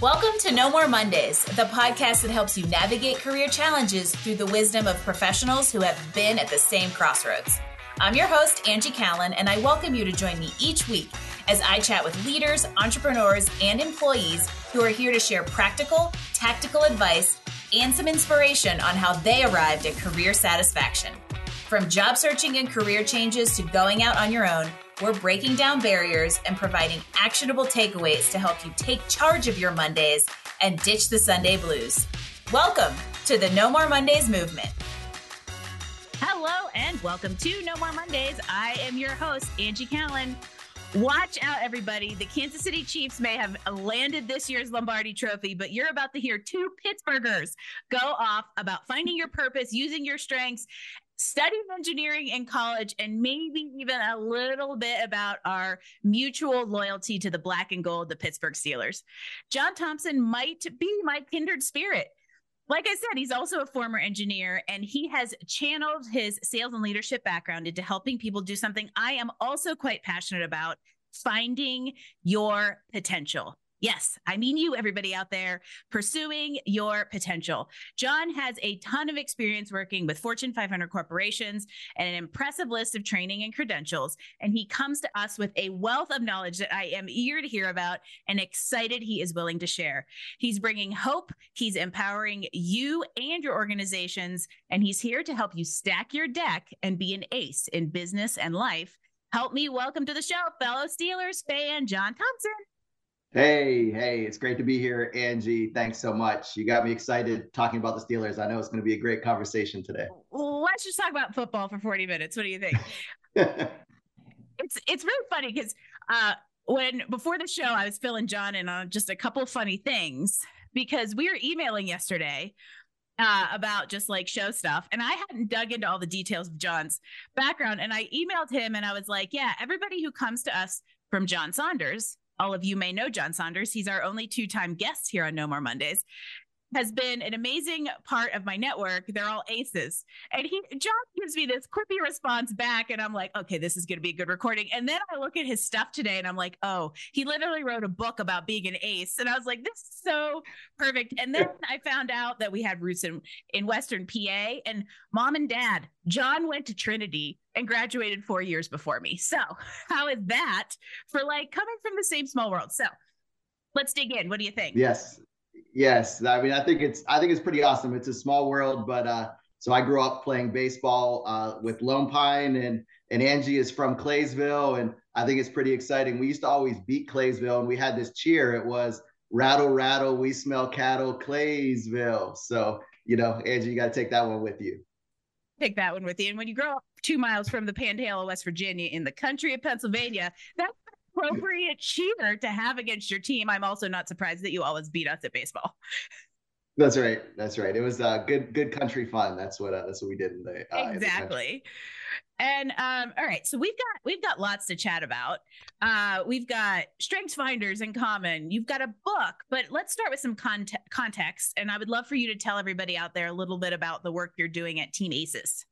Welcome to No More Mondays, the podcast that helps you navigate career challenges through the wisdom of professionals who have been at the same crossroads. I'm your host, Angie Callan, and I welcome you to join me each week as I chat with leaders, entrepreneurs, and employees who are here to share practical, tactical advice and some inspiration on how they arrived at career satisfaction. From job searching and career changes to going out on your own, we're breaking down barriers and providing actionable takeaways to help you take charge of your Mondays and ditch the Sunday blues. Welcome to the No More Mondays movement. Hello and welcome to No More Mondays. I am your host, Angie Callan. Watch out, everybody. The Kansas City Chiefs may have landed this year's Lombardi trophy, but you're about to hear two Pittsburghers go off about finding your purpose, using your strengths, studied engineering in college and maybe even a little bit about our mutual loyalty to the black and gold, the Pittsburgh Steelers. John Thompson might be my kindred spirit. Like I said, he's also a former engineer and he has channeled his sales and leadership background into helping people do something I am also quite passionate about finding your potential. Yes, I mean you, everybody out there, pursuing your potential. John has a ton of experience working with Fortune 500 corporations and an impressive list of training and credentials. And he comes to us with a wealth of knowledge that I am eager to hear about and excited he is willing to share. He's bringing hope, he's empowering you and your organizations, and he's here to help you stack your deck and be an ace in business and life. Help me welcome to the show, fellow Steelers fan, John Thompson. Hey, hey, it's great to be here, Angie. Thanks so much. You got me excited talking about the Steelers. I know it's going to be a great conversation today. Let's just talk about football for 40 minutes. What do you think? it's it's really funny because uh, when before the show, I was filling John in on just a couple funny things because we were emailing yesterday uh, about just like show stuff. And I hadn't dug into all the details of John's background. And I emailed him and I was like, yeah, everybody who comes to us from John Saunders all of you may know John Saunders. He's our only two time guest here on No More Mondays has been an amazing part of my network. They're all aces. And he John gives me this quippy response back and I'm like, okay, this is going to be a good recording. And then I look at his stuff today and I'm like, oh, he literally wrote a book about being an ace. And I was like, this is so perfect. And then I found out that we had roots in, in Western PA and mom and dad, John went to Trinity and graduated 4 years before me. So, how is that for like coming from the same small world? So, let's dig in. What do you think? Yes. Yes, I mean, I think it's I think it's pretty awesome. It's a small world, but uh, so I grew up playing baseball uh, with Lone Pine, and and Angie is from Claysville, and I think it's pretty exciting. We used to always beat Claysville, and we had this cheer. It was rattle, rattle, we smell cattle, Claysville. So you know, Angie, you got to take that one with you. Take that one with you. And when you grow up two miles from the Panhandle, West Virginia, in the country of Pennsylvania, that's appropriate cheer to have against your team. I'm also not surprised that you always beat us at baseball. That's right. That's right. It was uh, good, good country fun. That's what uh, that's what we did in the uh, exactly. The and um, all right, so we've got we've got lots to chat about. Uh, we've got strengths finders in common. You've got a book, but let's start with some conte- context. And I would love for you to tell everybody out there a little bit about the work you're doing at Team Aces.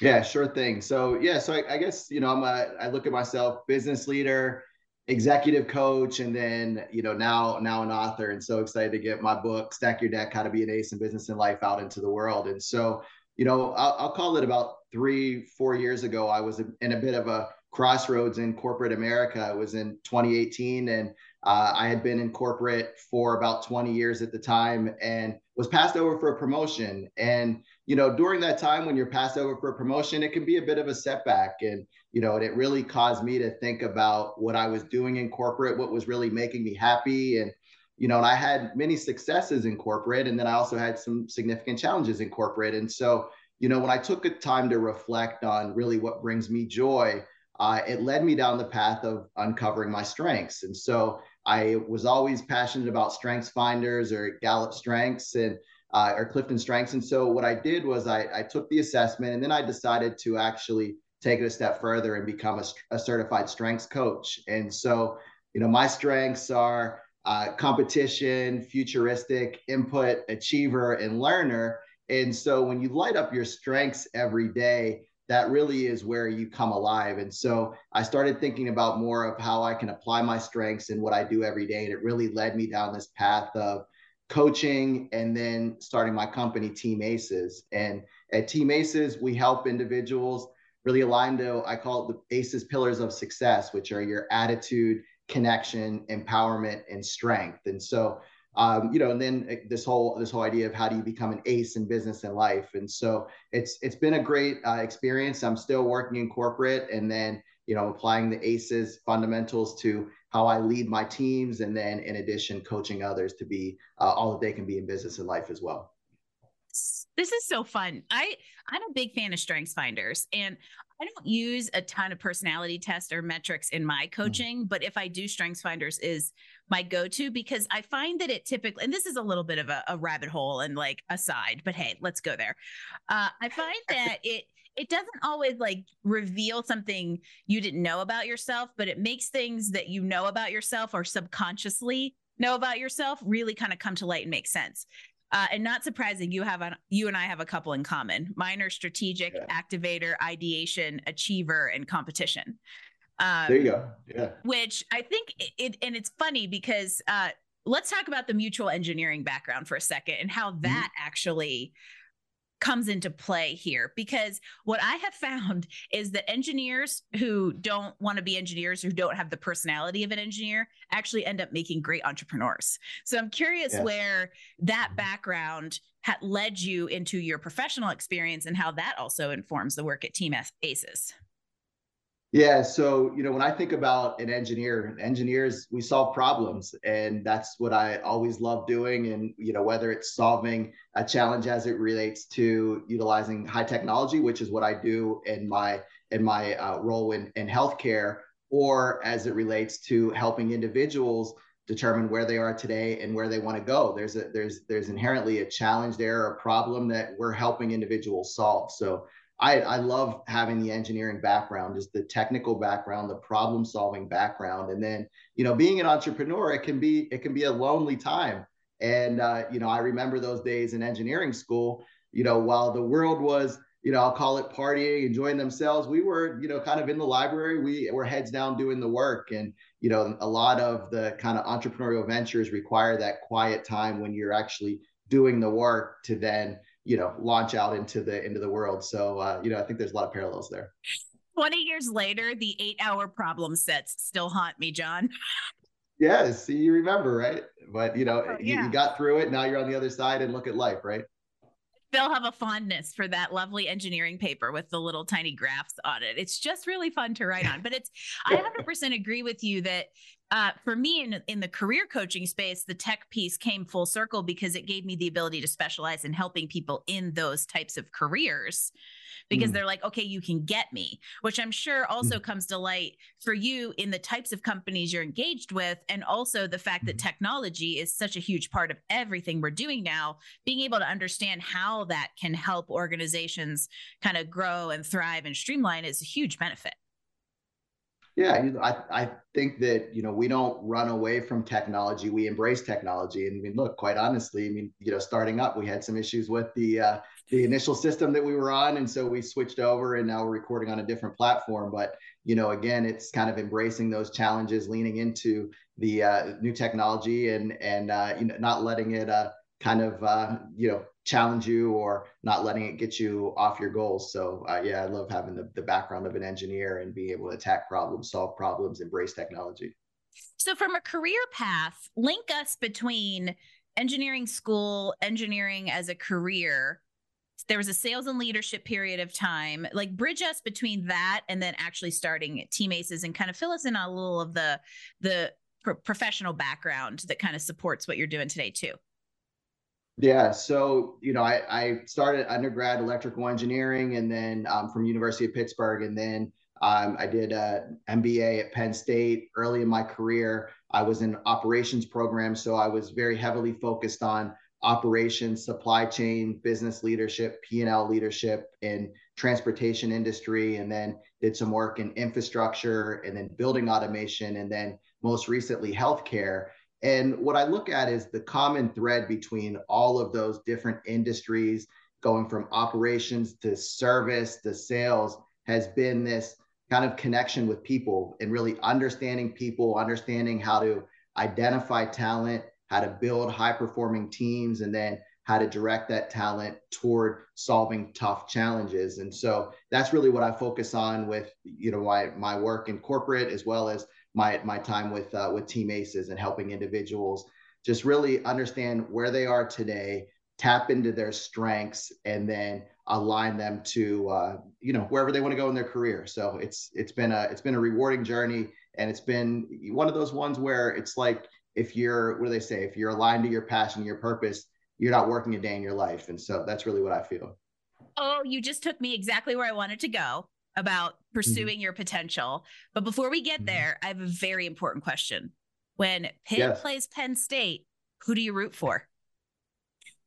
Yeah, sure thing. So yeah, so I, I, guess you know I'm a I look at myself business leader, executive coach, and then you know now now an author, and so excited to get my book Stack Your Deck: How to Be an Ace in Business and Life out into the world. And so you know I'll, I'll call it about three four years ago. I was in a bit of a crossroads in corporate America. It was in 2018, and uh, I had been in corporate for about 20 years at the time, and was passed over for a promotion. And you know, during that time when you're passed over for a promotion, it can be a bit of a setback. And, you know, it really caused me to think about what I was doing in corporate, what was really making me happy. And, you know, and I had many successes in corporate, and then I also had some significant challenges in corporate. And so, you know, when I took the time to reflect on really what brings me joy, uh, it led me down the path of uncovering my strengths. And so I was always passionate about strengths finders or Gallup strengths. And uh, or Clifton Strengths. And so what I did was I, I took the assessment and then I decided to actually take it a step further and become a, a certified strengths coach. And so, you know, my strengths are uh, competition, futuristic, input, achiever, and learner. And so when you light up your strengths every day, that really is where you come alive. And so I started thinking about more of how I can apply my strengths in what I do every day. And it really led me down this path of coaching and then starting my company, Team Aces. And at Team Aces, we help individuals really align to, I call it the ACEs pillars of success, which are your attitude, connection, empowerment, and strength. And so um, you know, and then uh, this whole this whole idea of how do you become an ace in business and life. And so it's it's been a great uh, experience. I'm still working in corporate, and then you know applying the aces fundamentals to how I lead my teams, and then in addition coaching others to be uh, all that they can be in business and life as well. This is so fun. I I'm a big fan of Strengths Finders, and I don't use a ton of personality tests or metrics in my mm-hmm. coaching, mm-hmm. but if I do, Strengths Finders is my go-to because I find that it typically, and this is a little bit of a, a rabbit hole and like aside, but hey, let's go there. Uh, I find that it it doesn't always like reveal something you didn't know about yourself, but it makes things that you know about yourself or subconsciously know about yourself really kind of come to light and make sense. Uh, and not surprising, you have a, you and I have a couple in common. Mine are strategic, yeah. activator, ideation, achiever, and competition. Um, there you go. Yeah. Which I think it, and it's funny because uh, let's talk about the mutual engineering background for a second and how mm-hmm. that mm-hmm. actually comes into play here because what I have found is that engineers who don't want to be engineers, who don't have the personality of an engineer, actually end up making great entrepreneurs. So I'm curious yes. where that mm-hmm. background had led you into your professional experience and how that also informs the work at Team Aces. Yeah. So, you know, when I think about an engineer, engineers, we solve problems. And that's what I always love doing. And, you know, whether it's solving a challenge as it relates to utilizing high technology, which is what I do in my in my uh, role in, in healthcare, or as it relates to helping individuals determine where they are today and where they want to go. There's a there's there's inherently a challenge there, or a problem that we're helping individuals solve. So I, I love having the engineering background, just the technical background, the problem solving background. And then, you know, being an entrepreneur, it can be, it can be a lonely time. And, uh, you know, I remember those days in engineering school, you know, while the world was, you know, I'll call it partying, enjoying themselves. We were, you know, kind of in the library. We were heads down doing the work. And, you know, a lot of the kind of entrepreneurial ventures require that quiet time when you're actually doing the work to then, you know launch out into the into the world so uh, you know i think there's a lot of parallels there 20 years later the eight hour problem sets still haunt me john yes see you remember right but you know oh, yeah. you, you got through it now you're on the other side and look at life right still have a fondness for that lovely engineering paper with the little tiny graphs on it. It's just really fun to write on. But it's I 100% agree with you that uh, for me in, in the career coaching space, the tech piece came full circle because it gave me the ability to specialize in helping people in those types of careers because mm. they're like, okay, you can get me, which I'm sure also mm. comes to light for you in the types of companies you're engaged with. And also the fact that mm-hmm. technology is such a huge part of everything we're doing now, being able to understand how that can help organizations kind of grow and thrive and streamline is a huge benefit. Yeah, I, I think that you know we don't run away from technology. We embrace technology, and I mean, look, quite honestly, I mean, you know, starting up, we had some issues with the uh, the initial system that we were on, and so we switched over, and now we're recording on a different platform. But you know, again, it's kind of embracing those challenges, leaning into the uh, new technology, and and uh, you know, not letting it uh, kind of uh, you know challenge you or not letting it get you off your goals. So uh, yeah, I love having the, the background of an engineer and being able to attack problems, solve problems, embrace technology. So from a career path, link us between engineering school, engineering as a career. There was a sales and leadership period of time. Like bridge us between that and then actually starting Team Aces and kind of fill us in on a little of the the pro- professional background that kind of supports what you're doing today too. Yeah, so you know, I, I started undergrad electrical engineering, and then um, from University of Pittsburgh, and then um, I did a MBA at Penn State. Early in my career, I was in operations program, so I was very heavily focused on operations, supply chain, business leadership, P and L leadership in transportation industry, and then did some work in infrastructure, and then building automation, and then most recently healthcare. And what I look at is the common thread between all of those different industries, going from operations to service to sales, has been this kind of connection with people and really understanding people, understanding how to identify talent, how to build high performing teams, and then how to direct that talent toward solving tough challenges. And so that's really what I focus on with you know my my work in corporate as well as my my time with uh, with Team Aces and helping individuals just really understand where they are today, tap into their strengths, and then align them to uh, you know wherever they want to go in their career. So it's it's been a it's been a rewarding journey, and it's been one of those ones where it's like if you're what do they say if you're aligned to your passion, your purpose, you're not working a day in your life, and so that's really what I feel. Oh, you just took me exactly where I wanted to go about mm-hmm. pursuing mm-hmm. your potential. But before we get mm-hmm. there, I have a very important question. When Pitt yes. plays Penn State, who do you root for?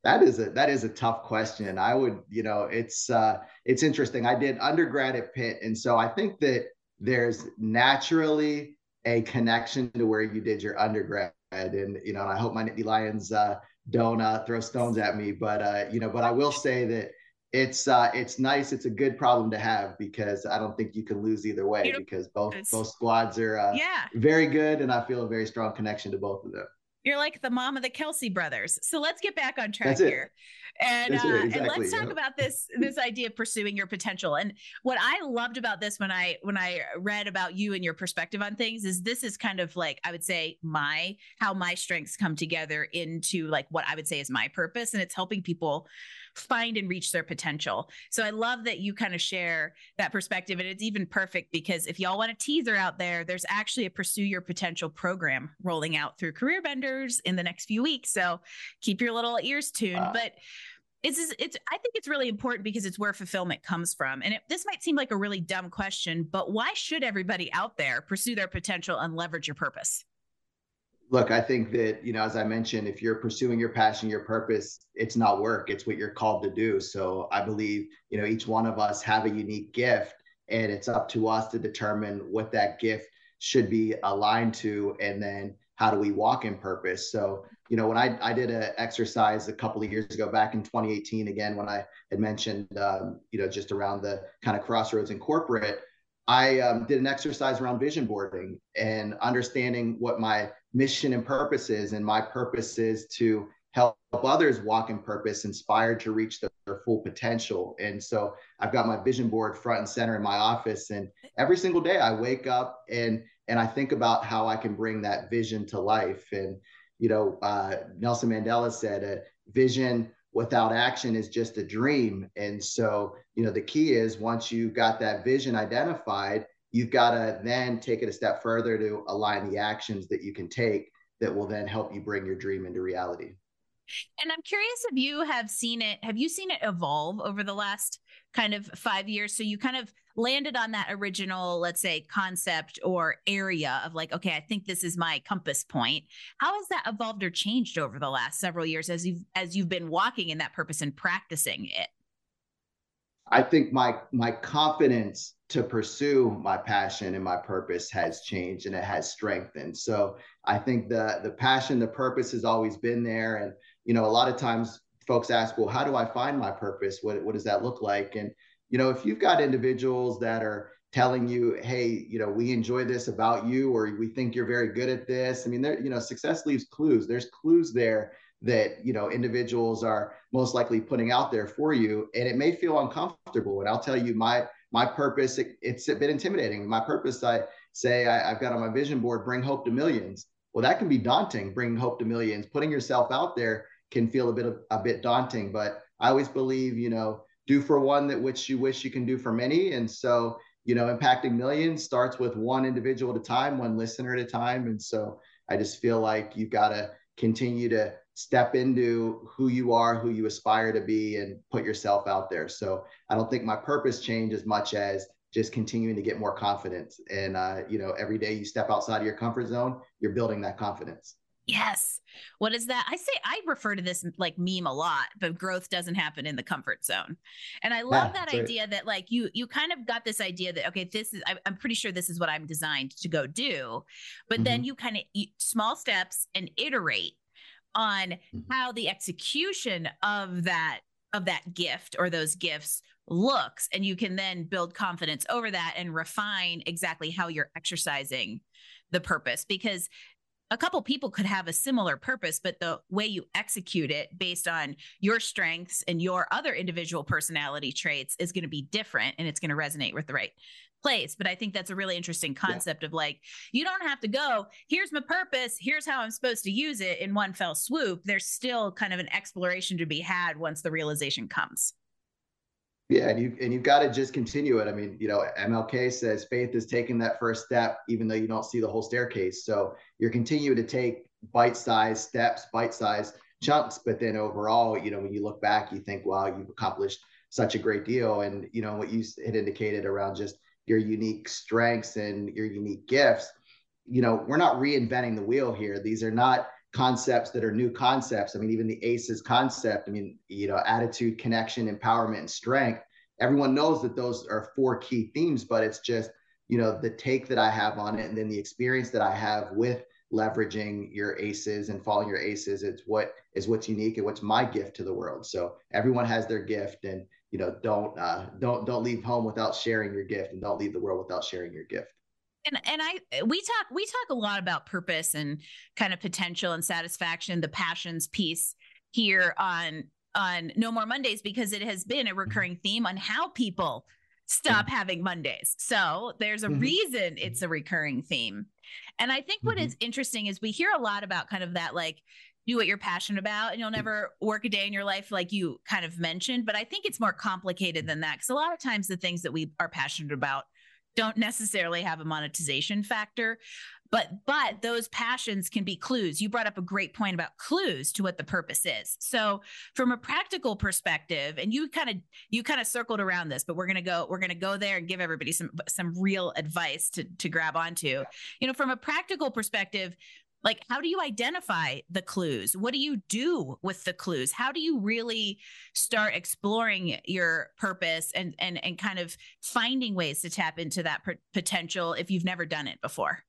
That is a that is a tough question. I would, you know, it's uh it's interesting. I did undergrad at Pitt, and so I think that there's naturally a connection to where you did your undergrad. And you know, and I hope my Nittany Lions uh, don't uh, throw stones at me, but uh, you know, but I will say that it's uh, it's nice. It's a good problem to have because I don't think you can lose either way because both both squads are uh, yeah very good, and I feel a very strong connection to both of them. You're like the mom of the Kelce brothers. So let's get back on track here. And, uh, exactly, and let's talk about this this idea of pursuing your potential. And what I loved about this when I when I read about you and your perspective on things is this is kind of like I would say my how my strengths come together into like what I would say is my purpose, and it's helping people find and reach their potential. So I love that you kind of share that perspective. And it's even perfect because if y'all want a teaser out there, there's actually a Pursue Your Potential program rolling out through Career Benders in the next few weeks. So keep your little ears tuned. But it's it's I think it's really important because it's where fulfillment comes from. And it, this might seem like a really dumb question, but why should everybody out there pursue their potential and leverage your purpose? Look, I think that, you know, as I mentioned, if you're pursuing your passion, your purpose, it's not work, it's what you're called to do. So I believe, you know, each one of us have a unique gift and it's up to us to determine what that gift should be aligned to and then how do we walk in purpose so you know when i, I did an exercise a couple of years ago back in 2018 again when i had mentioned um, you know just around the kind of crossroads in corporate i um, did an exercise around vision boarding and understanding what my mission and purpose is. And my purpose is to help others walk in purpose, inspired to reach their, their, full potential. And so I've got my vision board front and center in my office. And every single day I wake up and and I think about how I can bring that vision to life. And you know, uh, Nelson Mandela said, "A vision without action is just a dream." And so, you know, the key is once you got that vision identified, you've got to then take it a step further to align the actions that you can take that will then help you bring your dream into reality. And I'm curious if you have seen it, have you seen it evolve over the last kind of five years? So you kind of landed on that original, let's say, concept or area of like, okay, I think this is my compass point. How has that evolved or changed over the last several years as you've as you've been walking in that purpose and practicing it? I think my my confidence to pursue my passion and my purpose has changed and it has strengthened. So I think the the passion, the purpose has always been there. And you know, a lot of times folks ask, well, how do I find my purpose? What what does that look like? And you know, if you've got individuals that are telling you, hey, you know, we enjoy this about you, or we think you're very good at this. I mean, there, you know, success leaves clues. There's clues there that you know individuals are most likely putting out there for you and it may feel uncomfortable and i'll tell you my my purpose it, it's a bit intimidating my purpose i say I, i've got on my vision board bring hope to millions well that can be daunting bringing hope to millions putting yourself out there can feel a bit of, a bit daunting but i always believe you know do for one that which you wish you can do for many and so you know impacting millions starts with one individual at a time one listener at a time and so i just feel like you've got to continue to step into who you are, who you aspire to be, and put yourself out there. So I don't think my purpose changed as much as just continuing to get more confidence. And uh, you know, every day you step outside of your comfort zone, you're building that confidence. Yes. What is that? I say I refer to this like meme a lot, but growth doesn't happen in the comfort zone. And I love yeah, that idea that like you you kind of got this idea that okay, this is I, am pretty sure this is what I'm designed to go do, but mm-hmm. then you kind of small steps and iterate on mm-hmm. how the execution of that of that gift or those gifts looks and you can then build confidence over that and refine exactly how you're exercising the purpose because a couple people could have a similar purpose but the way you execute it based on your strengths and your other individual personality traits is going to be different and it's going to resonate with the right place. But i think that's a really interesting concept yeah. of like you don't have to go here's my purpose here's how i'm supposed to use it in one fell swoop. There's still kind of an exploration to be had once the realization comes yeah, and you and you've got to just continue it. I mean, you know, MLK says faith is taking that first step, even though you don't see the whole staircase. So you're continuing to take bite-sized steps, bite-sized chunks, but then overall, you know, when you look back, you think, wow, you've accomplished such a great deal. And you know, what you had indicated around just your unique strengths and your unique gifts, you know, we're not reinventing the wheel here. These are not concepts that are new concepts. I mean, even the ACEs concept, I mean, you know, attitude, connection, empowerment, and strength. Everyone knows that those are four key themes, but it's just, you know, the take that I have on it and then the experience that I have with leveraging your aces and following your aces. It's what is what's unique and what's my gift to the world. So everyone has their gift and you know, don't uh don't don't leave home without sharing your gift and don't leave the world without sharing your gift and and I we talk we talk a lot about purpose and kind of potential and satisfaction, the passions piece here on on No More Mondays because it has been a mm-hmm. recurring theme on how people stop mm-hmm. having Mondays. So there's a mm-hmm. reason it's a recurring theme. And I think what mm-hmm. is interesting is we hear a lot about kind of that like do what you're passionate about and you'll never work a day in your life like you kind of mentioned but i think it's more complicated than that because a lot of times the things that we are passionate about don't necessarily have a monetization factor but but those passions can be clues. You brought up a great point about clues to what the purpose is. So from a practical perspective and you kind of you kind of circled around this but we're going to go we're going to go there and give everybody some some real advice to to grab onto. You know from a practical perspective like how do you identify the clues? What do you do with the clues? How do you really start exploring your purpose and and and kind of finding ways to tap into that potential if you've never done it before?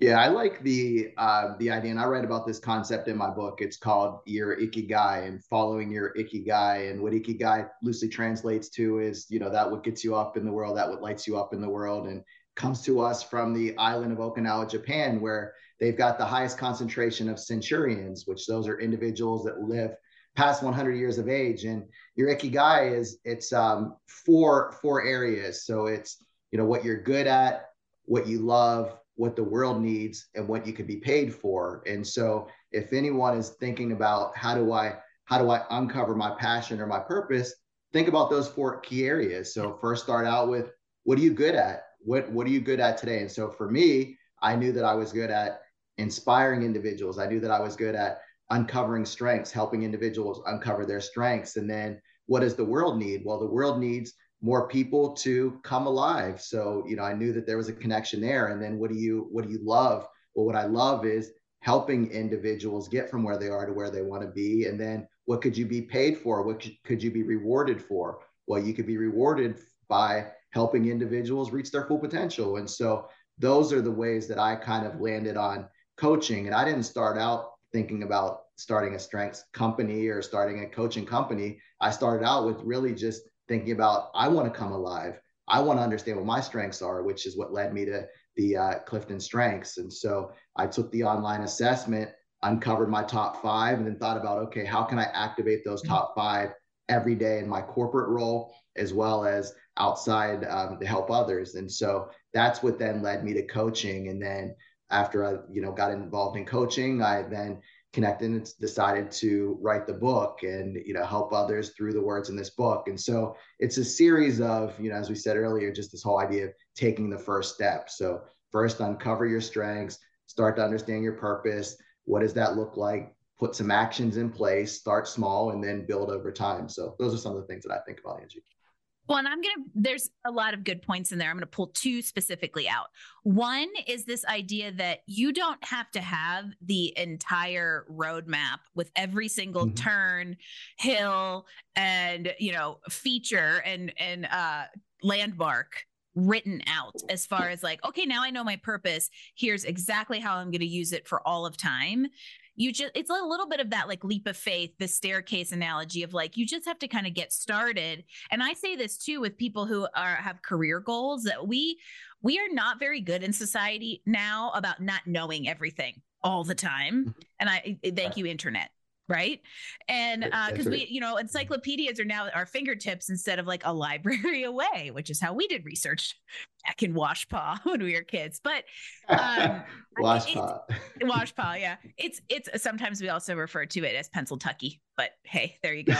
Yeah i like the uh, the idea and i write about this concept in my book. It's called your ikigai and following your ikigai and what ikigai loosely translates to is you know that what gets you up in the world that what lights you up in the world and comes to us from the island of okinawa japan where They've got the highest concentration of centurions, which those are individuals that live past 100 years of age. And your ikigai is it's um, four four areas. So it's you know what you're good at, what you love, what the world needs, and what you could be paid for. And so if anyone is thinking about how do I how do I uncover my passion or my purpose, think about those four key areas. So first start out with what are you good at? What what are you good at today? And so for me, I knew that I was good at inspiring individuals. I knew that I was good at uncovering strengths, helping individuals uncover their strengths. And then what does the world need? Well, the world needs more people to come alive. So, you know, I knew that there was a connection there. And then what do you what do you love? Well, what I love is helping individuals get from where they are to where they want to be. And then what could you be paid for? What could you be rewarded for? Well, you could be rewarded by helping individuals reach their full potential. And so those are the ways that I kind of landed on coaching. And I didn't start out thinking about starting a strengths company or starting a coaching company. I started out with really just thinking about I want to come alive. I want to understand what my strengths are, which is what led me to the uh, Clifton Strengths. And so I took the online assessment, uncovered my top five, and then thought about okay, how can I activate those mm-hmm. top five every day in my corporate role as well as outside um, to help others. And so that's what then led me to coaching. And then after I, you know, got involved in coaching, I then connected and decided to write the book and you know help others through the words in this book. And so it's a series of you know as we said earlier just this whole idea of taking the first step. So first uncover your strengths start to understand your purpose. What does that look like? Put some actions in place start small and then build over time. So those are some of the things that i think about angie well, and I'm going to, there's a lot of good points in there. I'm going to pull two specifically out. One is this idea that you don't have to have the entire roadmap with every single mm-hmm. turn, hill, and, you know, feature and, and, uh, landmark written out as far as like, okay, now I know my purpose. Here's exactly how I'm going to use it for all of time you just it's a little bit of that like leap of faith the staircase analogy of like you just have to kind of get started. And i say this too with people who are have career goals that we we are not very good in society now about not knowing everything all the time. Mm-hmm. and i thank you internet right? And because uh, we you know encyclopedias are now at our fingertips instead of like a library away which is how we did research back in washpaw when we were kids. But um washpaw washpaw yeah. It's it's sometimes we also refer to it as pennsyltucky but hey there you go.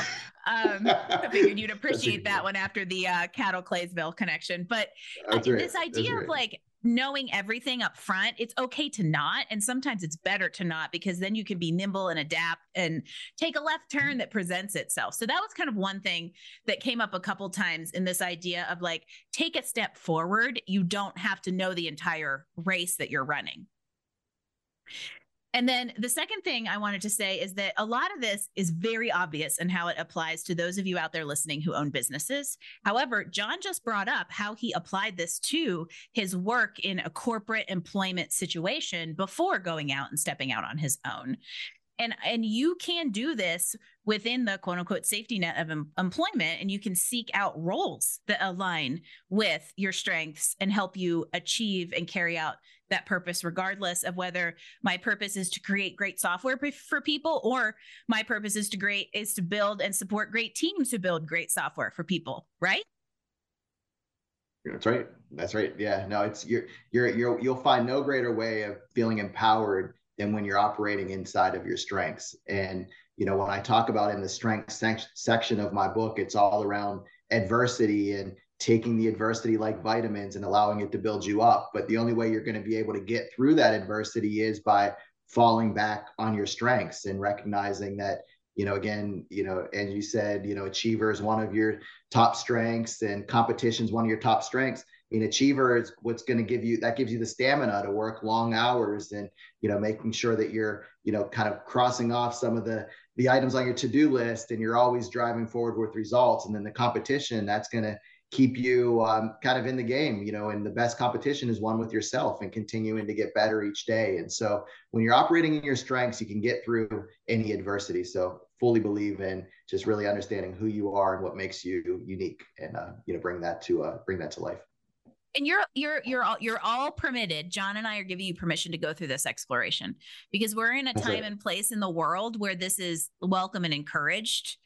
Um i figured you'd appreciate that one. after the uh cattle claysville connection. But uh, this idea of like knowing everything up front, it's okay to not. And sometimes it's better to not because then you can be nimble and adapt and take a left turn that presents itself. So that was kind of one thing that came up a couple times in this idea of like, take a step forward. You don't have to know the entire race that you're running. And then the second thing I wanted to say is that a lot of this is very obvious and how it applies to those of you out there listening who own businesses. However, John just brought up how he applied this to his work in a corporate employment situation before going out and stepping out on his own and and you can do this within the quote unquote safety net of em- employment and you can seek out roles that align with your strengths and help you achieve and carry out that purpose regardless of whether my purpose is to create great software for people or my purpose is to great is to build and support great teams who build great software for people right? That's right. That's right. Yeah no it's you're you're you're you'll find no greater way of feeling empowered than when you're operating inside of your strengths and you know when i talk about in the strength section of my book it's all around adversity and taking the adversity like vitamins and allowing it to build you up. But the only way you're going to be able to get through that adversity is by falling back on your strengths and recognizing that, you know, again, you know, as you said, you know, achiever is one of your top strengths and competition is one of your top strengths. Mean, achiever is what's going to give you that gives you the stamina to work long hours and you know making sure that you're you know kind of crossing off some of the the items on your to-do list and you're always driving forward with results and then the competition that's going to keep you um, kind of in the game, you know, and the best competition is one with yourself and continuing to get better each day. And so when you're operating in your strengths, you can get through any adversity. So fully believe in just really understanding who you are and what makes you unique and, uh, you know, bring that to, uh, bring that to life. And you're you're you're all you're all permitted. John and I are giving you permission to go through this exploration because we're in a time and place in the world where this is welcome and encouraged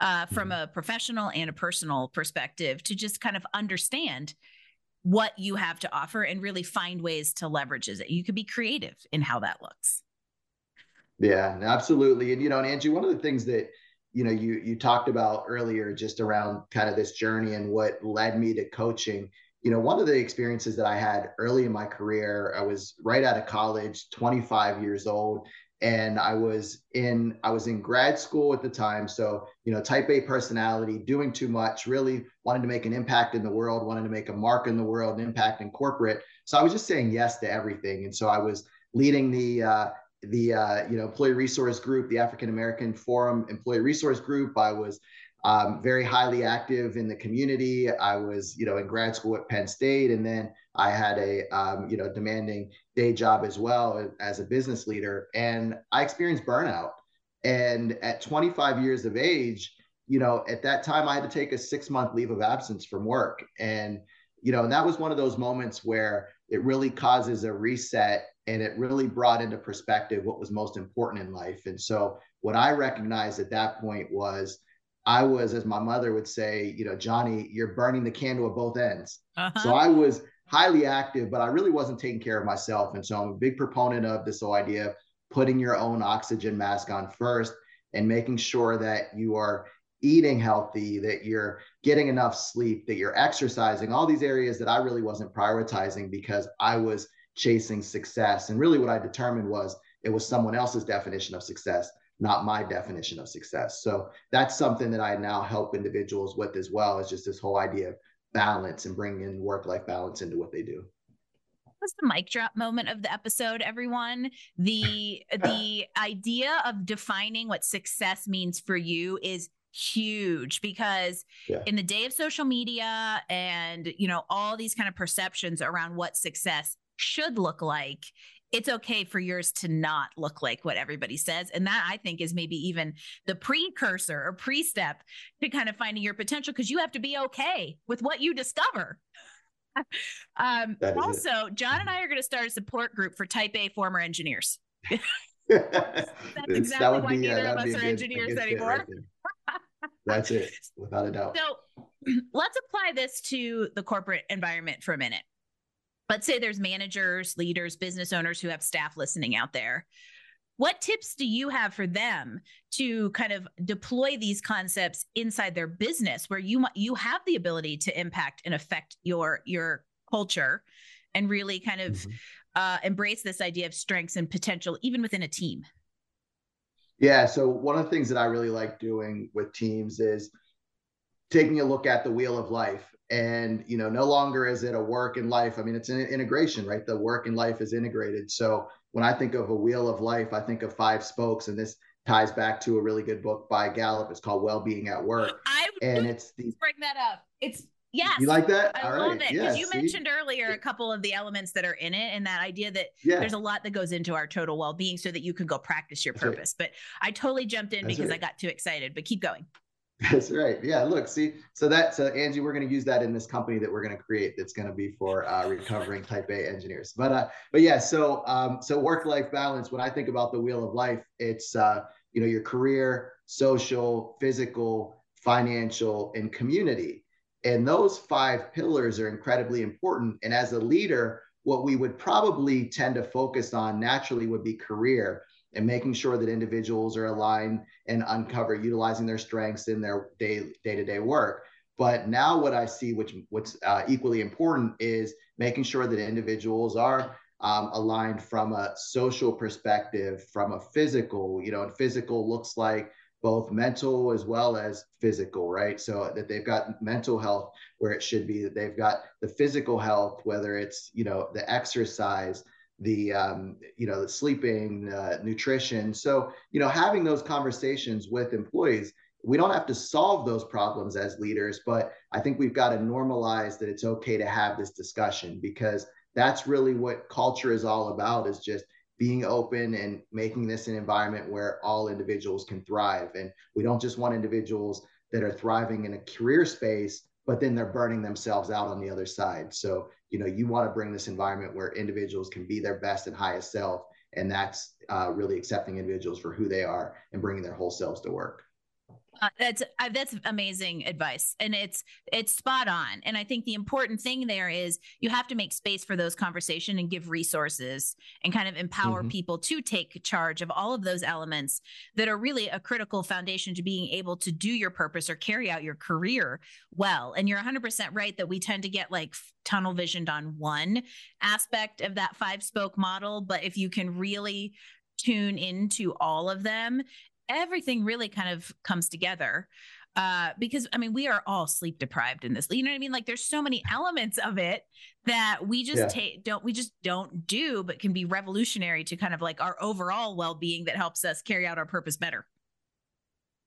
uh, from mm-hmm. a professional and a personal perspective to just kind of understand what you have to offer and really find ways to leverage it. You could be creative in how that looks. Yeah, absolutely. And you know, and Angie, one of the things that you know you you talked about earlier, just around kind of this journey and what led me to coaching. You know, one of the experiences that I had early in my career, I was right out of college, 25 years old, and I was in I was in grad school at the time. So, you know, type A personality, doing too much, really wanted to make an impact in the world, wanted to make a mark in the world, an impact in corporate. So I was just saying yes to everything. And so I was leading the uh, the uh, you know employee resource group, the African American Forum Employee Resource Group. I was um, very highly active in the community. I was, you know, in grad school at Penn State, and then I had a, um, you know, demanding day job as well as a business leader, and I experienced burnout. And at 25 years of age, you know, at that time I had to take a six month leave of absence from work, and you know, and that was one of those moments where it really causes a reset, and it really brought into perspective what was most important in life. And so, what I recognized at that point was I was, as my mother would say, you know, Johnny, you're burning the candle at both ends. Uh-huh. So I was highly active, but I really wasn't taking care of myself. And so I'm a big proponent of this whole idea of putting your own oxygen mask on first and making sure that you are eating healthy, that you're getting enough sleep, that you're exercising, all these areas that I really wasn't prioritizing because I was chasing success. And really what I determined was it was someone else's definition of success not my definition of success. So that's something that I now help individuals with as well. Is just this whole idea of balance and bringing work life balance into what they do. Was the mic drop moment of the episode, everyone? The the idea of defining what success means for you is huge because yeah. in the day of social media and you know all these kind of perceptions around what success should look like it's okay for yours to not look like what everybody says. And that I think is maybe even the precursor or pre step to kind of finding your potential because you have to be okay with what you discover. um, also, it. John and I are going to start a support group for type A former engineers. That's exactly why be, neither of us are good, engineers anymore. Right That's it, without a doubt. So let's apply this to the corporate environment for a minute let's say there's managers, leaders, business owners who have staff listening out there. What tips do you have for them to kind of deploy these concepts inside their business where you you have the ability to impact and affect your your culture and really kind of mm-hmm. uh, embrace this idea of strengths and potential even within a team? Yeah, so one of the things that I really like doing with teams is taking a look at the wheel of life and you know no longer is it a work and life. I mean it's an integration right? The work and life is integrated. So when i think of a wheel of life i think of five spokes and this ties back to a really good book by gallup. It's called well-being at work. I and it's the bring that up. It's yes. You like that? I All love right. it. Because yeah, you see? mentioned earlier a couple of the elements that are in it and that idea that yeah. there's a lot that goes into our total well-being so that you can go practice your purpose right. but i totally jumped in That's because right. i got too excited but keep going that's right. Yeah. Look, see, so that, so Angie, we're going to use that in this company that we're going to create. That's going to be for uh, recovering type A engineers. But, uh, but yeah, so, um, so work-life balance, when I think about the wheel of life, it's, uh, you know, your career, social, physical, financial, and community. And those five pillars are incredibly important. And as a leader, what we would probably tend to focus on naturally would be career and making sure that individuals are aligned and uncover utilizing their strengths in their day to day work. But now what I see, which what's uh, equally important, is making sure that individuals are um, aligned from a social perspective, from a physical. You know, and physical looks like both mental as well as physical, right? So that they've got mental health where it should be, that they've got the physical health, whether it's you know the exercise, the um, you know the sleeping uh, nutrition. So you know having those conversations with employees we don't have to solve those problems as leaders but i think we've got to normalize that it's okay to have this discussion because that's really what culture is all about is just being open and making this an environment where all individuals can thrive. And we don't just want individuals that are thriving in a career space but then they're burning themselves out on the other side. So you know you want to bring this environment where individuals can be their best and highest self and that's uh, really accepting individuals for who they are and bringing their whole selves to work uh, that's uh, that's amazing advice, and it's it's spot on. And I think the important thing there is you have to make space for those conversation and give resources and kind of empower mm-hmm. people to take charge of all of those elements that are really a critical foundation to being able to do your purpose or carry out your career well. And you're 100% right that we tend to get like tunnel visioned on one aspect of that five spoke model, but if you can really tune into all of them everything really kind of comes together uh, because I mean, we are all sleep deprived in this. You know what I mean? Like, there's so many elements of it that we just yeah. take don't we just don't do, but can be revolutionary to kind of like our overall well being that helps us carry out our purpose better.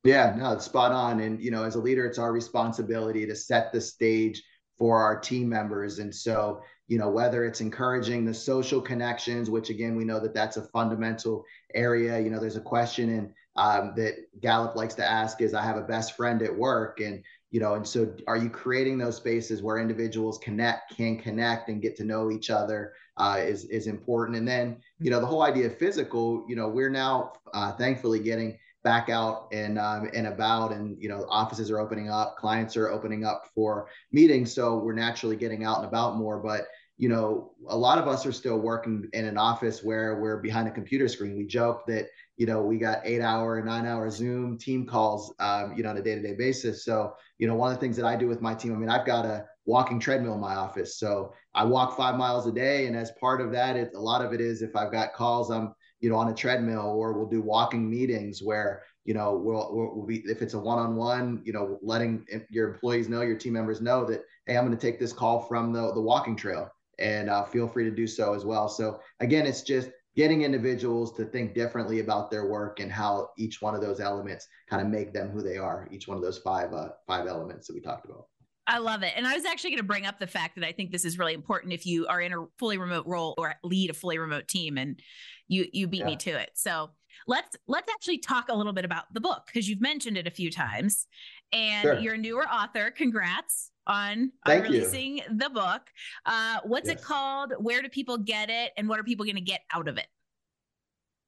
Yeah, no, it's spot on. And you know, as a leader, it's our responsibility to set the stage for our team members. And so, you know, whether it's encouraging the social connections, which again, we know that that's a fundamental area. You know, there's a question in um, that Gallup likes to ask is I have a best friend at work and you know and so are you creating those spaces where individuals connect can connect and get to know each other uh, is is important? And then you know the whole idea of physical you know we're now uh, thankfully getting back out and um, and about and you know offices are opening up clients are opening up for meetings so we're naturally getting out and about more. But you know a lot of us are still working in an office where we're behind a computer screen. We joke that you know, we got eight hour, nine hour Zoom team calls, um, you know, on a day to day basis. So, you know, one of the things that I do with my team, I mean, I've got a walking treadmill in my office. So I walk five miles a day. And as part of that, it's a lot of it is if I've got calls, I'm, you know, on a treadmill or we'll do walking meetings where, you know, we'll, we'll be, if it's a one-on-one, you know, letting your employees know, your team members know that, Hey, I'm going to take this call from the, the walking trail and uh, feel free to do so as well. So again, it's just getting individuals to think differently about their work and how each one of those elements kind of make them who they are each one of those five uh, five elements that we talked about I love it. And I was actually going to bring up the fact that I think this is really important if you are in a fully remote role or lead a fully remote team and you you beat yeah. me to it. So let's let's actually talk a little bit about the book because you've mentioned it a few times and sure. you're a newer author. Congrats on, on releasing you. the book. Uh, what's yes. it called? Where do people get it? And what are people going to get out of it?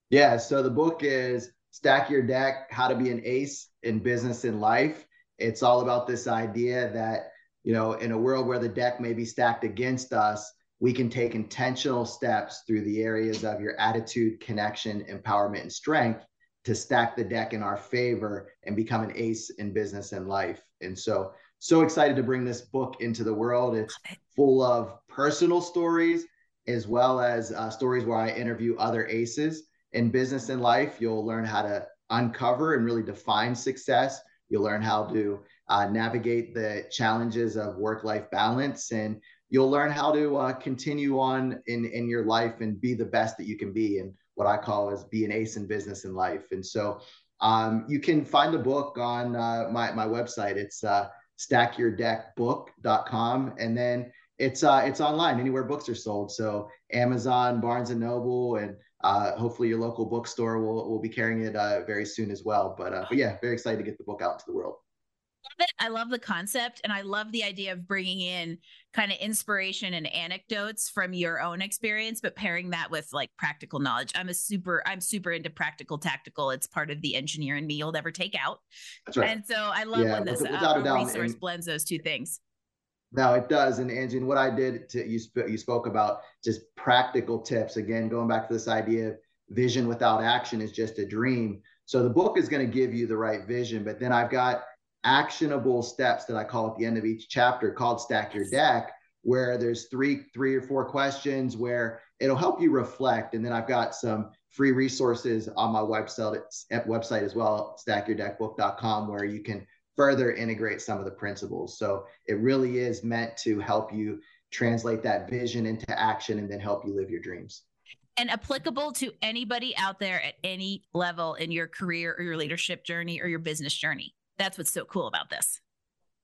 Yeah, so the book is Stack Your Deck How to Be an Ace in Business and Life. It's all about this idea that, you know, in a world where the deck may be stacked against us, we can take intentional steps through the areas of your attitude, connection, empowerment, and strength to stack the deck in our favor and become an ace in business and life. And so, so excited to bring this book into the world. It's full of personal stories as well as uh, stories where I interview other aces in business and life. You'll learn how to uncover and really define success. You'll learn how to uh, navigate the challenges of work life balance and you'll learn how to uh, continue on in, in your life and be the best that you can be and what I call as be an ace in business and life. And so um, you can find the book on uh, my, my website. It's uh, stackyourdeckbook.com. And then it's uh, it's online anywhere books are sold. So Amazon, Barnes and Noble, and uh, hopefully your local bookstore will, will be carrying it uh, very soon as well. But, uh, but yeah, very excited to get the book out to the world. Love it. I love the concept and I love the idea of bringing in kind of inspiration and anecdotes from your own experience, but pairing that with like practical knowledge. I'm a super, I'm super into practical tactical. It's part of the engineer in me you'll never take out. That's right. And so I love yeah, when this uh, resource and, blends those two things. No, it does. And Angie, and what I did to you, sp- you spoke about just practical tips. Again, going back to this idea of vision without action is just a dream. So the book is going to give you the right vision, but then I've got actionable steps that I call at the end of each chapter called Stack Your Deck, where there's three, three or four questions where it'll help you reflect. And then I've got some free resources on my website at website as well, stackyourdeckbook.com, where you can further integrate some of the principles. So it really is meant to help you translate that vision into action and then help you live your dreams. And applicable to anybody out there at any level in your career or your leadership journey or your business journey. That's what's so cool about this.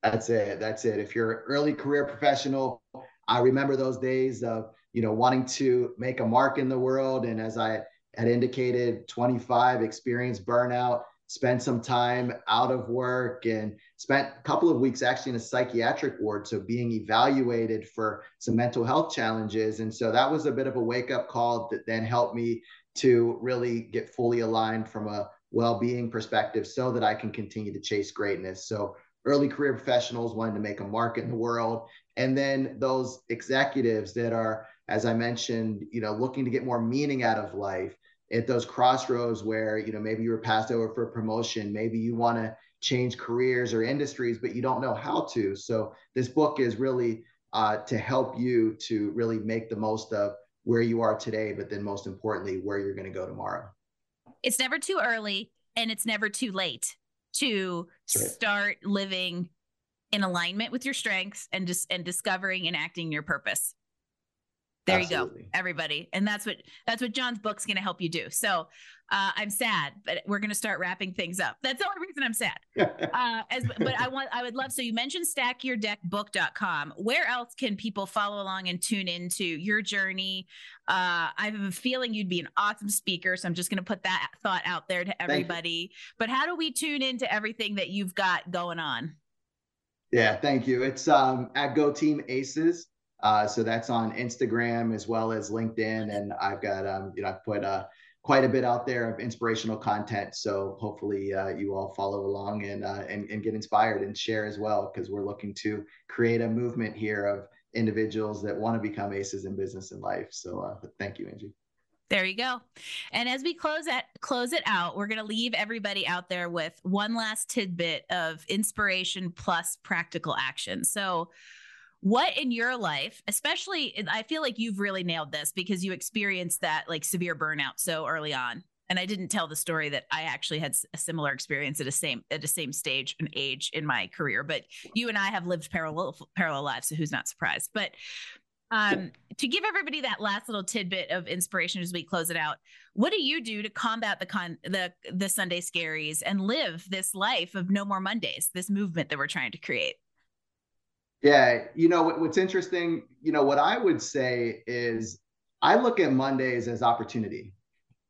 That's it. That's it. If you're an early career professional, I remember those days of, you know, wanting to make a mark in the world. And as I had indicated, 25 experience burnout spent some time out of work and spent a couple of weeks actually in a psychiatric ward so being evaluated for some mental health challenges and so that was a bit of a wake up call that then helped me to really get fully aligned from a well-being perspective so that I can continue to chase greatness. So early career professionals wanting to make a mark in the world. And then those executives that are as i mentioned you know looking to get more meaning out of life at those crossroads where you know maybe you were passed over for promotion maybe you want to change careers or industries but you don't know how to. So this book is really uh, to help you to really make the most of where you are today but then most importantly where you're going to go tomorrow it's never too early and it's never too late to right. start living in alignment with your strengths and just and discovering and acting your purpose there Absolutely. you go, everybody. And that's what that's what John's book's going to help you do. So uh, I'm sad, but we're going to start wrapping things up. That's the only reason I'm sad. uh, as, but I want I would love so you mentioned stackyourdeckbook.com. Where else can people follow along and tune into your journey? Uh, I have a feeling you'd be an awesome speaker, so I'm just going to put that thought out there to everybody. But how do we tune into everything that you've got going on? Yeah, thank you. It's um, at Go Team Aces. Uh, so that's on Instagram as well as LinkedIn, and I've got um, you know I've put uh, quite a bit out there of inspirational content. So hopefully uh, you all follow along and, uh, and and get inspired and share as well because we're looking to create a movement here of individuals that want to become aces in business and life. So uh, thank you, Angie. There you go. And as we close at close it out, we're going to leave everybody out there with one last tidbit of inspiration plus practical action. So what in your life especially i feel like you've really nailed this because you experienced that like severe burnout so early on and i didn't tell the story that i actually had a similar experience at a same at the same stage and age in my career but you and i have lived parallel parallel lives so who's not surprised but um, to give everybody that last little tidbit of inspiration as we close it out, what do you do to combat the con the the Sunday scaries and live this life of no more Mondays, this movement that we're trying to create? Yeah, you know what, what's interesting, you know, what I would say is I look at Mondays as opportunity.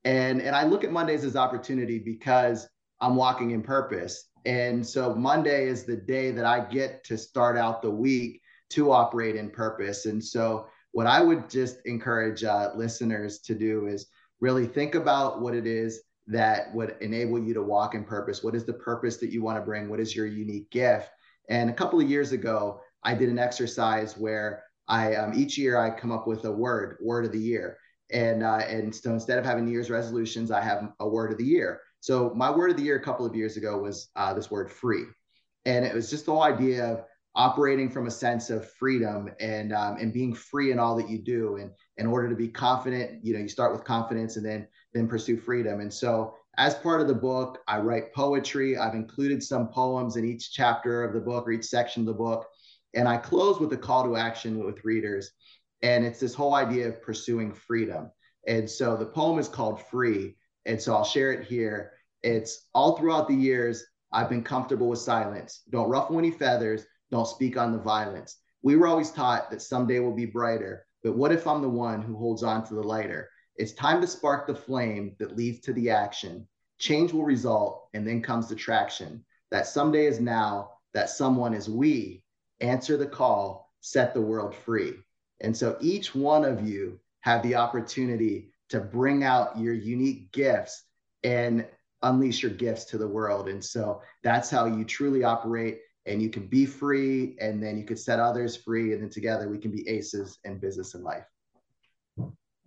And and I look at Mondays as opportunity because I'm walking in purpose. And so Monday is the day that I get to start out the week to operate in purpose. And so what I would just encourage uh, listeners to do is really think about what it is that would enable you to walk in purpose. What is the purpose that you want to bring? What is your unique gift? And a couple of years ago, I did an exercise where I um, each year I come up with a word, word of the year, and uh, and so instead of having New Year's resolutions, I have a word of the year. So my word of the year a couple of years ago was uh, this word free, and it was just the whole idea of operating from a sense of freedom and um, and being free in all that you do. And in order to be confident, you know, you start with confidence and then then pursue freedom. And so as part of the book, I write poetry. I've included some poems in each chapter of the book or each section of the book. And I close with a call to action with readers. And it's this whole idea of pursuing freedom. And so the poem is called Free. And so I'll share it here. It's all throughout the years, I've been comfortable with silence. Don't ruffle any feathers. Don't speak on the violence. We were always taught that someday will be brighter. But what if I'm the one who holds on to the lighter? It's time to spark the flame that leads to the action. Change will result, and then comes the traction. That someday is now, that someone is we answer the call, set the world free. And so each one of you have the opportunity to bring out your unique gifts and unleash your gifts to the world. And so that's how you truly operate and you can be free and then you could set others free and then together we can be aces in business and life.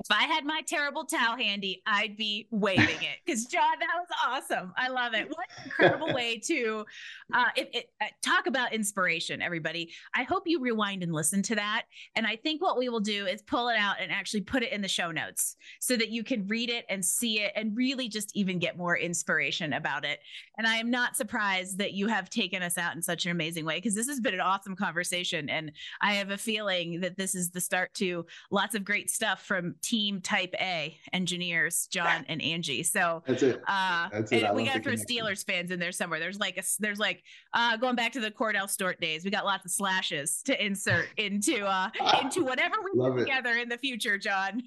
If I had my terrible towel handy, I'd be waving it because John, that was awesome. I love it. What an incredible way to uh, it, it, uh, talk about inspiration, everybody. I hope you rewind and listen to that. And I think what we will do is pull it out and actually put it in the show notes so that you can read it and see it and really just even get more inspiration about it. And I am not surprised that you have taken us out in such an amazing way because this has been an awesome conversation. And I have a feeling that this is the start to lots of great stuff from team type A engineers, John and Angie. So that's it. Uh, that's it. we got to throw Steelers fans in there somewhere. There's like a, there's like, uh, going back to the Kordell Stewart days, we got lots of slashes to insert into, uh, into whatever we Love put it. together in the future, John.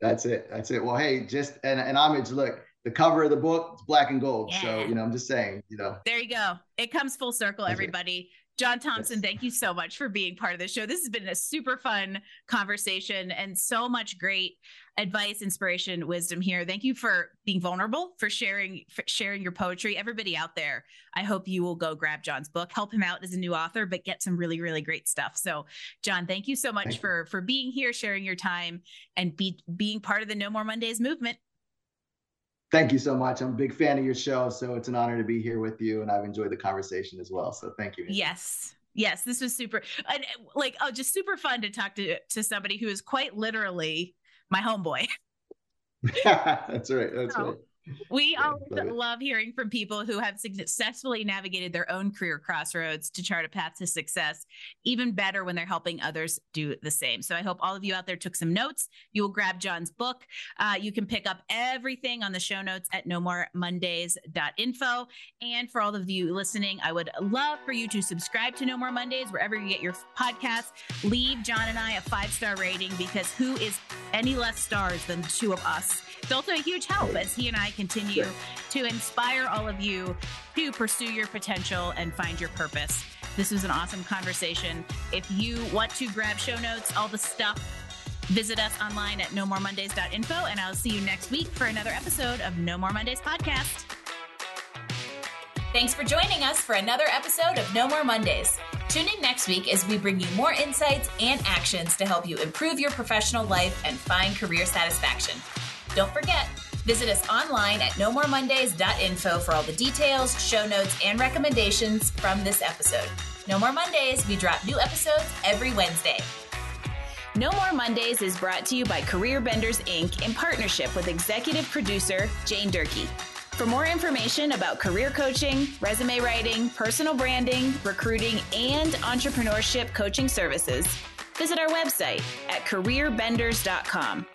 That's it. That's it. Well, hey, just an, an homage. Look, the cover of the book it's black and gold. Yeah. So, you know, I'm just saying, you know. There you go. It comes full circle, everybody. John Thompson, yes. thank you so much for being part of the show. This has been a super fun conversation and so much great advice, inspiration, wisdom here. Thank you for being vulnerable, for sharing for sharing your poetry. Everybody out there, I hope you will go grab John's book, help him out as a new author, but get some really really great stuff. So, John, thank you so much thank for you. for being here, sharing your time and be being part of the No More Mondays movement. Thank you so much. I'm a big fan of your show, so it's an honor to be here with you, and I've enjoyed the conversation as well. So thank you. Yes, yes, this was super, and like, oh, just super fun to talk to to somebody who is quite literally my homeboy. that's right. That's so, right. We always love, hearing from people who have successfully navigated their own career crossroads to chart a path to success. Even better when they're helping others do the same. So I hope all of you out there took some notes. You will grab John's book. Uh, you can pick up everything on the show notes at nomoremondays.info. And for all of you listening, I would love for you to subscribe to No More Mondays wherever you get your podcasts. Leave John and I a five star rating because who is any less stars than the two of us? It's also a huge help as he and I continue to inspire all of you to pursue your potential and find your purpose. This was an awesome conversation. If you want to grab show notes, all the stuff, visit us online at nomoremondays.info, and I'll see you next week for another episode of No More Mondays podcast. Thanks for joining us for another episode of No More Mondays. Tune in next week as we bring you more insights and actions to help you improve your professional life and find career satisfaction. Don't forget, visit us online at nomoremondays.info for all the details, show notes, and recommendations from this episode. No More Mondays, we drop new episodes every Wednesday. No More Mondays is brought to you by Career Benders Inc. in partnership with executive producer Jane Durkee. For more information about career coaching, resume writing, personal branding, recruiting, and entrepreneurship coaching services, visit our website at careerbenders.com.